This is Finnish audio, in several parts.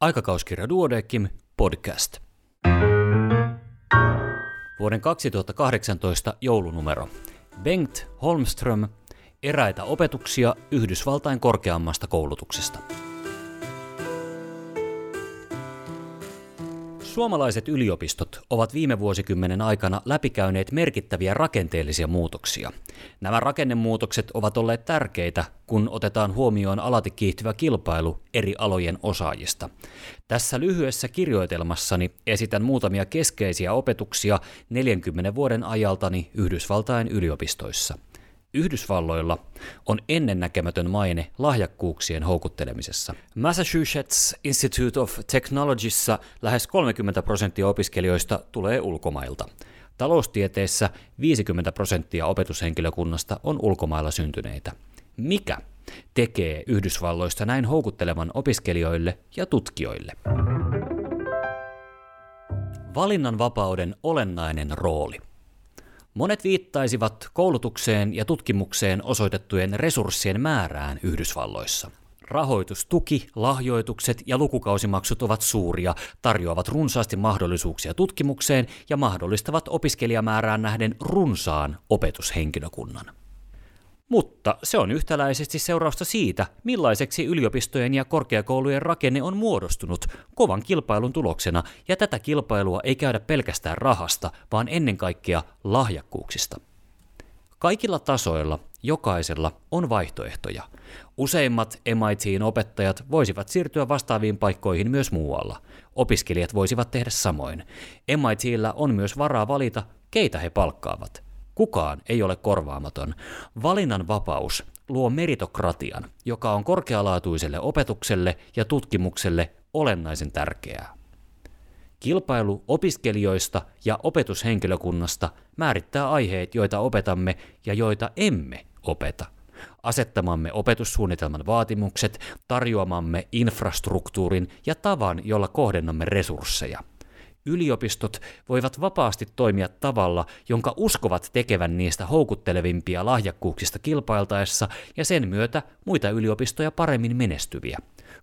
Aikakauskirja Duodekim podcast. Vuoden 2018 joulunumero. Bengt Holmström, eräitä opetuksia Yhdysvaltain korkeammasta koulutuksesta. Suomalaiset yliopistot ovat viime vuosikymmenen aikana läpikäyneet merkittäviä rakenteellisia muutoksia. Nämä rakennemuutokset ovat olleet tärkeitä, kun otetaan huomioon alati kiihtyvä kilpailu eri alojen osaajista. Tässä lyhyessä kirjoitelmassani esitän muutamia keskeisiä opetuksia 40 vuoden ajaltani Yhdysvaltain yliopistoissa – Yhdysvalloilla on ennennäkemätön maine lahjakkuuksien houkuttelemisessa. Massachusetts Institute of Technologyssa lähes 30 prosenttia opiskelijoista tulee ulkomailta. Taloustieteessä 50 prosenttia opetushenkilökunnasta on ulkomailla syntyneitä. Mikä tekee Yhdysvalloista näin houkuttelevan opiskelijoille ja tutkijoille? Valinnanvapauden olennainen rooli. Monet viittaisivat koulutukseen ja tutkimukseen osoitettujen resurssien määrään Yhdysvalloissa. Rahoitustuki, lahjoitukset ja lukukausimaksut ovat suuria, tarjoavat runsaasti mahdollisuuksia tutkimukseen ja mahdollistavat opiskelijamäärään nähden runsaan opetushenkilökunnan. Mutta se on yhtäläisesti seurausta siitä, millaiseksi yliopistojen ja korkeakoulujen rakenne on muodostunut kovan kilpailun tuloksena, ja tätä kilpailua ei käydä pelkästään rahasta, vaan ennen kaikkea lahjakkuuksista. Kaikilla tasoilla, jokaisella on vaihtoehtoja. Useimmat MITin opettajat voisivat siirtyä vastaaviin paikkoihin myös muualla. Opiskelijat voisivat tehdä samoin. MITillä on myös varaa valita, keitä he palkkaavat – Kukaan ei ole korvaamaton. Valinnan vapaus luo meritokratian, joka on korkealaatuiselle opetukselle ja tutkimukselle olennaisen tärkeää. Kilpailu opiskelijoista ja opetushenkilökunnasta määrittää aiheet, joita opetamme ja joita emme opeta. Asettamamme opetussuunnitelman vaatimukset, tarjoamamme infrastruktuurin ja tavan, jolla kohdennamme resursseja – yliopistot voivat vapaasti toimia tavalla, jonka uskovat tekevän niistä houkuttelevimpia lahjakkuuksista kilpailtaessa ja sen myötä muita yliopistoja paremmin menestyviä.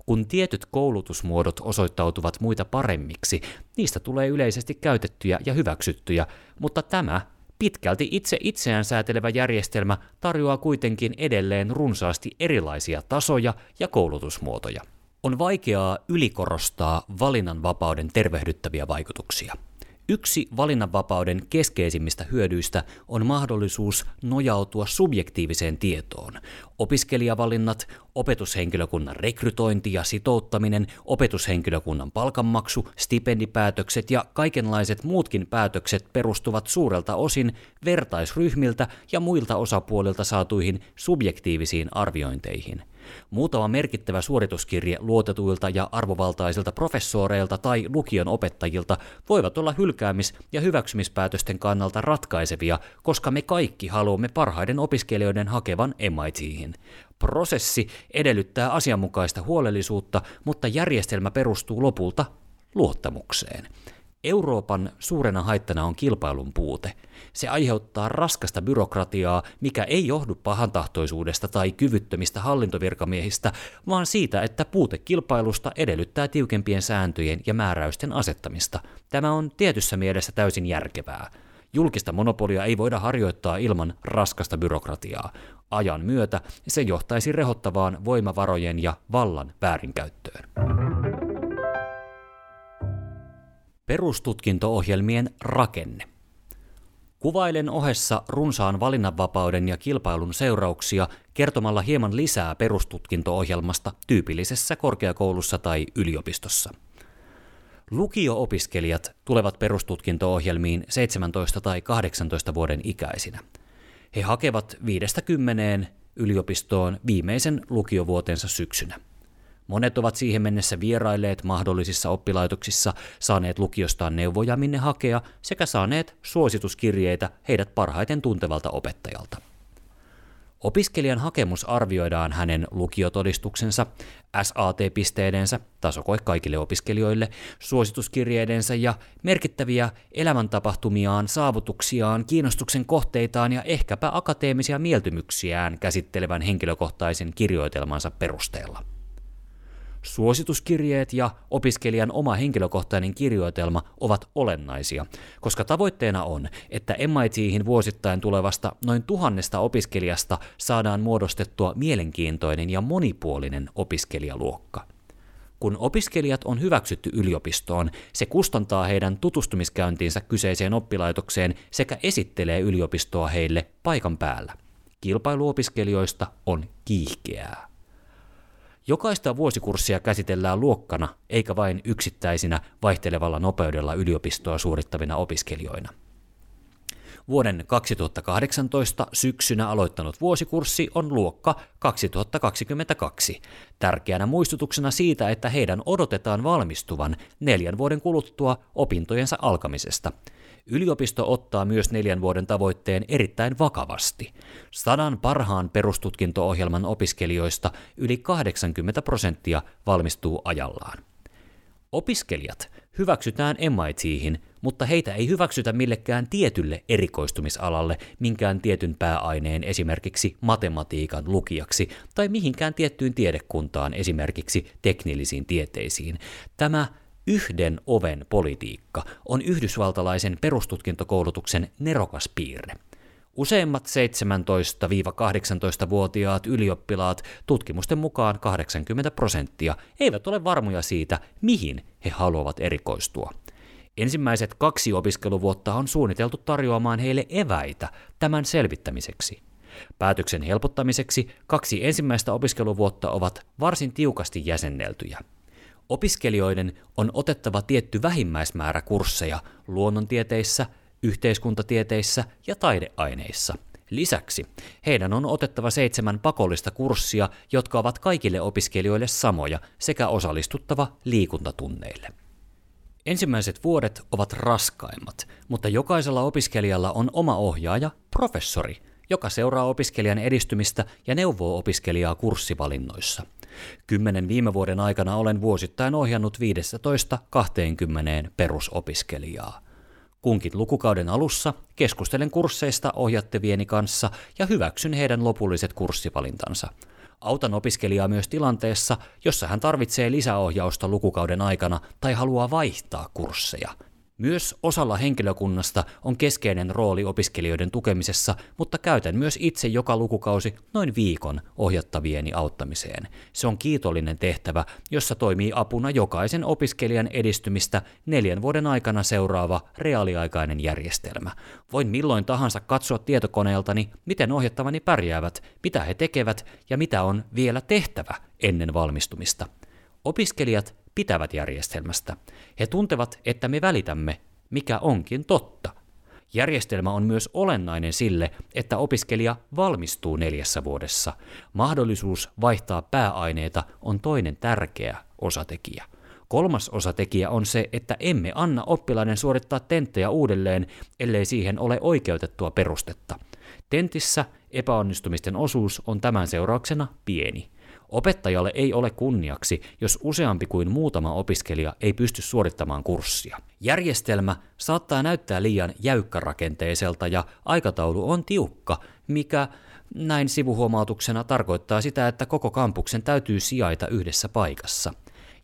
Kun tietyt koulutusmuodot osoittautuvat muita paremmiksi, niistä tulee yleisesti käytettyjä ja hyväksyttyjä, mutta tämä pitkälti itse itseään säätelevä järjestelmä tarjoaa kuitenkin edelleen runsaasti erilaisia tasoja ja koulutusmuotoja. On vaikeaa ylikorostaa valinnanvapauden tervehdyttäviä vaikutuksia. Yksi valinnanvapauden keskeisimmistä hyödyistä on mahdollisuus nojautua subjektiiviseen tietoon. Opiskelijavalinnat, opetushenkilökunnan rekrytointi ja sitouttaminen, opetushenkilökunnan palkanmaksu, stipendipäätökset ja kaikenlaiset muutkin päätökset perustuvat suurelta osin vertaisryhmiltä ja muilta osapuolilta saatuihin subjektiivisiin arviointeihin – Muutama merkittävä suorituskirje luotetuilta ja arvovaltaisilta professoreilta tai lukion opettajilta voivat olla hylkäämis- ja hyväksymispäätösten kannalta ratkaisevia, koska me kaikki haluamme parhaiden opiskelijoiden hakevan MITihin. Prosessi edellyttää asianmukaista huolellisuutta, mutta järjestelmä perustuu lopulta luottamukseen. Euroopan suurena haittana on kilpailun puute. Se aiheuttaa raskasta byrokratiaa, mikä ei johdu pahantahtoisuudesta tai kyvyttömistä hallintovirkamiehistä, vaan siitä, että puute kilpailusta edellyttää tiukempien sääntöjen ja määräysten asettamista. Tämä on tietyssä mielessä täysin järkevää. Julkista monopolia ei voida harjoittaa ilman raskasta byrokratiaa. Ajan myötä se johtaisi rehottavaan voimavarojen ja vallan väärinkäyttöön. Perustutkinto-ohjelmien rakenne. Kuvailen ohessa runsaan valinnanvapauden ja kilpailun seurauksia kertomalla hieman lisää perustutkinto-ohjelmasta tyypillisessä korkeakoulussa tai yliopistossa. Lukio-opiskelijat tulevat perustutkinto-ohjelmiin 17 tai 18 vuoden ikäisinä. He hakevat 50 yliopistoon viimeisen lukiovuotensa syksynä. Monet ovat siihen mennessä vierailleet mahdollisissa oppilaitoksissa, saaneet lukiostaan neuvoja minne hakea sekä saaneet suosituskirjeitä heidät parhaiten tuntevalta opettajalta. Opiskelijan hakemus arvioidaan hänen lukiotodistuksensa, SAT-pisteidensä, tasokoe kaikille opiskelijoille, suosituskirjeidensä ja merkittäviä elämäntapahtumiaan, saavutuksiaan, kiinnostuksen kohteitaan ja ehkäpä akateemisia mieltymyksiään käsittelevän henkilökohtaisen kirjoitelmansa perusteella. Suosituskirjeet ja opiskelijan oma henkilökohtainen kirjoitelma ovat olennaisia, koska tavoitteena on, että MITihin vuosittain tulevasta noin tuhannesta opiskelijasta saadaan muodostettua mielenkiintoinen ja monipuolinen opiskelijaluokka. Kun opiskelijat on hyväksytty yliopistoon, se kustantaa heidän tutustumiskäyntiinsä kyseiseen oppilaitokseen sekä esittelee yliopistoa heille paikan päällä. Kilpailu opiskelijoista on kiihkeää. Jokaista vuosikurssia käsitellään luokkana, eikä vain yksittäisinä vaihtelevalla nopeudella yliopistoa suorittavina opiskelijoina. Vuoden 2018 syksynä aloittanut vuosikurssi on luokka 2022, tärkeänä muistutuksena siitä, että heidän odotetaan valmistuvan neljän vuoden kuluttua opintojensa alkamisesta – Yliopisto ottaa myös neljän vuoden tavoitteen erittäin vakavasti. Sadan parhaan perustutkinto-ohjelman opiskelijoista yli 80 prosenttia valmistuu ajallaan. Opiskelijat hyväksytään MITihin, mutta heitä ei hyväksytä millekään tietylle erikoistumisalalle, minkään tietyn pääaineen esimerkiksi matematiikan lukijaksi tai mihinkään tiettyyn tiedekuntaan esimerkiksi teknillisiin tieteisiin. Tämä Yhden oven politiikka on yhdysvaltalaisen perustutkintokoulutuksen nerokas piirre. Useimmat 17-18-vuotiaat ylioppilaat, tutkimusten mukaan 80 prosenttia, eivät ole varmoja siitä, mihin he haluavat erikoistua. Ensimmäiset kaksi opiskeluvuotta on suunniteltu tarjoamaan heille eväitä tämän selvittämiseksi. Päätöksen helpottamiseksi kaksi ensimmäistä opiskeluvuotta ovat varsin tiukasti jäsenneltyjä – Opiskelijoiden on otettava tietty vähimmäismäärä kursseja luonnontieteissä, yhteiskuntatieteissä ja taideaineissa. Lisäksi heidän on otettava seitsemän pakollista kurssia, jotka ovat kaikille opiskelijoille samoja, sekä osallistuttava liikuntatunneille. Ensimmäiset vuodet ovat raskaimmat, mutta jokaisella opiskelijalla on oma ohjaaja, professori, joka seuraa opiskelijan edistymistä ja neuvoo opiskelijaa kurssivalinnoissa – Kymmenen viime vuoden aikana olen vuosittain ohjannut 15-20 perusopiskelijaa. Kunkin lukukauden alussa keskustelen kursseista ohjattavieni kanssa ja hyväksyn heidän lopulliset kurssivalintansa. Autan opiskelijaa myös tilanteessa, jossa hän tarvitsee lisäohjausta lukukauden aikana tai haluaa vaihtaa kursseja – myös osalla henkilökunnasta on keskeinen rooli opiskelijoiden tukemisessa, mutta käytän myös itse joka lukukausi noin viikon ohjattavieni auttamiseen. Se on kiitollinen tehtävä, jossa toimii apuna jokaisen opiskelijan edistymistä neljän vuoden aikana seuraava reaaliaikainen järjestelmä. Voin milloin tahansa katsoa tietokoneeltani, miten ohjattavani pärjäävät, mitä he tekevät ja mitä on vielä tehtävä ennen valmistumista. Opiskelijat pitävät järjestelmästä. He tuntevat, että me välitämme, mikä onkin totta. Järjestelmä on myös olennainen sille, että opiskelija valmistuu neljässä vuodessa. Mahdollisuus vaihtaa pääaineita on toinen tärkeä osatekijä. Kolmas osatekijä on se, että emme anna oppilaiden suorittaa tenttejä uudelleen, ellei siihen ole oikeutettua perustetta. Tentissä epäonnistumisten osuus on tämän seurauksena pieni. Opettajalle ei ole kunniaksi, jos useampi kuin muutama opiskelija ei pysty suorittamaan kurssia. Järjestelmä saattaa näyttää liian jäykkärakenteiselta ja aikataulu on tiukka, mikä näin sivuhuomautuksena tarkoittaa sitä, että koko kampuksen täytyy sijaita yhdessä paikassa.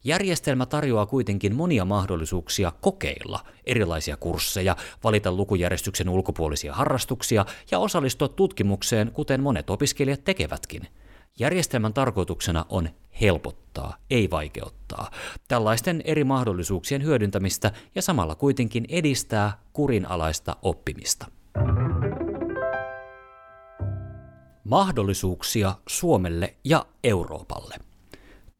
Järjestelmä tarjoaa kuitenkin monia mahdollisuuksia kokeilla erilaisia kursseja, valita lukujärjestyksen ulkopuolisia harrastuksia ja osallistua tutkimukseen, kuten monet opiskelijat tekevätkin – Järjestelmän tarkoituksena on helpottaa, ei vaikeuttaa, tällaisten eri mahdollisuuksien hyödyntämistä ja samalla kuitenkin edistää kurinalaista oppimista. Mahdollisuuksia Suomelle ja Euroopalle.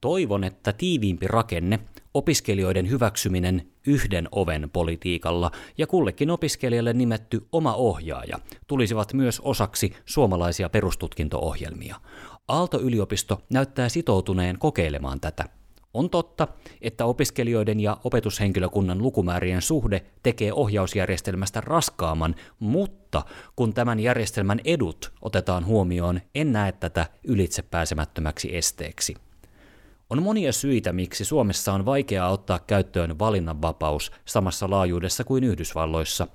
Toivon, että tiiviimpi rakenne, opiskelijoiden hyväksyminen yhden oven politiikalla ja kullekin opiskelijalle nimetty oma ohjaaja tulisivat myös osaksi suomalaisia perustutkinto-ohjelmia. Aalto-yliopisto näyttää sitoutuneen kokeilemaan tätä. On totta, että opiskelijoiden ja opetushenkilökunnan lukumäärien suhde tekee ohjausjärjestelmästä raskaamman, mutta kun tämän järjestelmän edut otetaan huomioon, en näe tätä ylitsepääsemättömäksi esteeksi. On monia syitä, miksi Suomessa on vaikeaa ottaa käyttöön valinnanvapaus samassa laajuudessa kuin Yhdysvalloissa.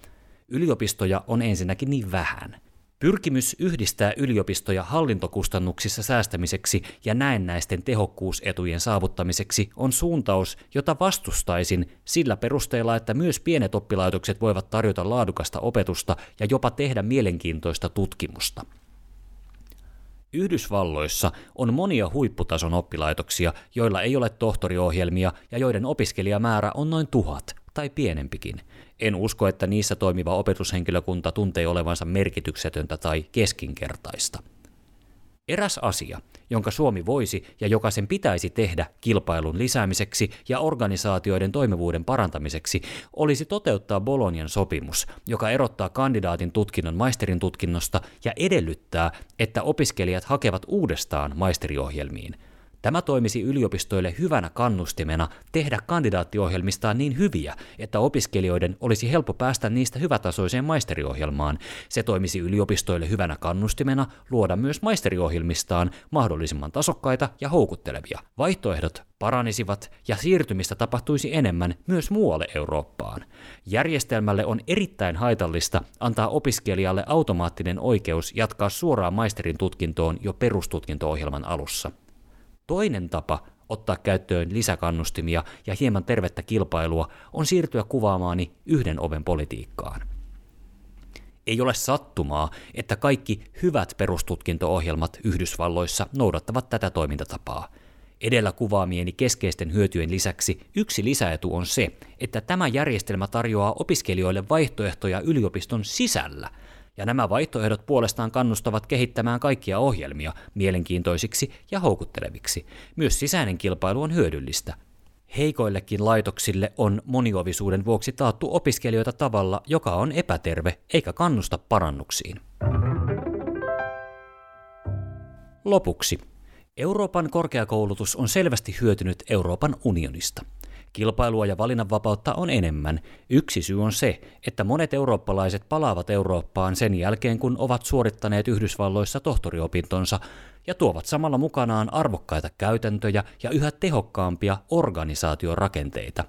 Yliopistoja on ensinnäkin niin vähän – Pyrkimys yhdistää yliopistoja hallintokustannuksissa säästämiseksi ja näennäisten tehokkuusetujen saavuttamiseksi on suuntaus, jota vastustaisin sillä perusteella, että myös pienet oppilaitokset voivat tarjota laadukasta opetusta ja jopa tehdä mielenkiintoista tutkimusta. Yhdysvalloissa on monia huipputason oppilaitoksia, joilla ei ole tohtoriohjelmia ja joiden opiskelijamäärä on noin tuhat tai pienempikin. En usko, että niissä toimiva opetushenkilökunta tuntee olevansa merkityksetöntä tai keskinkertaista. Eräs asia, jonka Suomi voisi ja joka sen pitäisi tehdä kilpailun lisäämiseksi ja organisaatioiden toimivuuden parantamiseksi, olisi toteuttaa Bolonian sopimus, joka erottaa kandidaatin tutkinnon maisterin tutkinnosta ja edellyttää, että opiskelijat hakevat uudestaan maisteriohjelmiin – Tämä toimisi yliopistoille hyvänä kannustimena tehdä kandidaattiohjelmistaan niin hyviä, että opiskelijoiden olisi helppo päästä niistä hyvätasoiseen maisteriohjelmaan. Se toimisi yliopistoille hyvänä kannustimena luoda myös maisteriohjelmistaan mahdollisimman tasokkaita ja houkuttelevia. Vaihtoehdot paranisivat ja siirtymistä tapahtuisi enemmän myös muualle Eurooppaan. Järjestelmälle on erittäin haitallista antaa opiskelijalle automaattinen oikeus jatkaa suoraan maisterin tutkintoon jo perustutkinto-ohjelman alussa. Toinen tapa ottaa käyttöön lisäkannustimia ja hieman tervettä kilpailua on siirtyä kuvaamaani yhden oven politiikkaan. Ei ole sattumaa, että kaikki hyvät perustutkinto-ohjelmat Yhdysvalloissa noudattavat tätä toimintatapaa. Edellä kuvaamieni keskeisten hyötyjen lisäksi yksi lisäetu on se, että tämä järjestelmä tarjoaa opiskelijoille vaihtoehtoja yliopiston sisällä – ja nämä vaihtoehdot puolestaan kannustavat kehittämään kaikkia ohjelmia mielenkiintoisiksi ja houkutteleviksi. Myös sisäinen kilpailu on hyödyllistä. Heikoillekin laitoksille on moniovisuuden vuoksi taattu opiskelijoita tavalla, joka on epäterve eikä kannusta parannuksiin. Lopuksi. Euroopan korkeakoulutus on selvästi hyötynyt Euroopan unionista – Kilpailua ja valinnanvapautta on enemmän. Yksi syy on se, että monet eurooppalaiset palaavat Eurooppaan sen jälkeen, kun ovat suorittaneet Yhdysvalloissa tohtoriopintonsa ja tuovat samalla mukanaan arvokkaita käytäntöjä ja yhä tehokkaampia organisaatiorakenteita.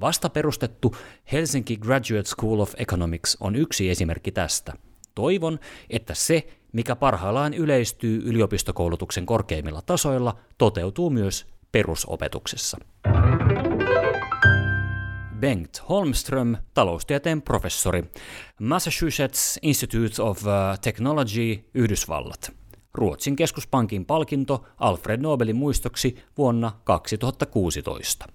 Vasta perustettu Helsinki Graduate School of Economics on yksi esimerkki tästä. Toivon, että se, mikä parhaillaan yleistyy yliopistokoulutuksen korkeimmilla tasoilla, toteutuu myös perusopetuksessa. Bengt Holmström, taloustieteen professori, Massachusetts Institute of uh, Technology, Yhdysvallat. Ruotsin keskuspankin palkinto Alfred Nobelin muistoksi vuonna 2016.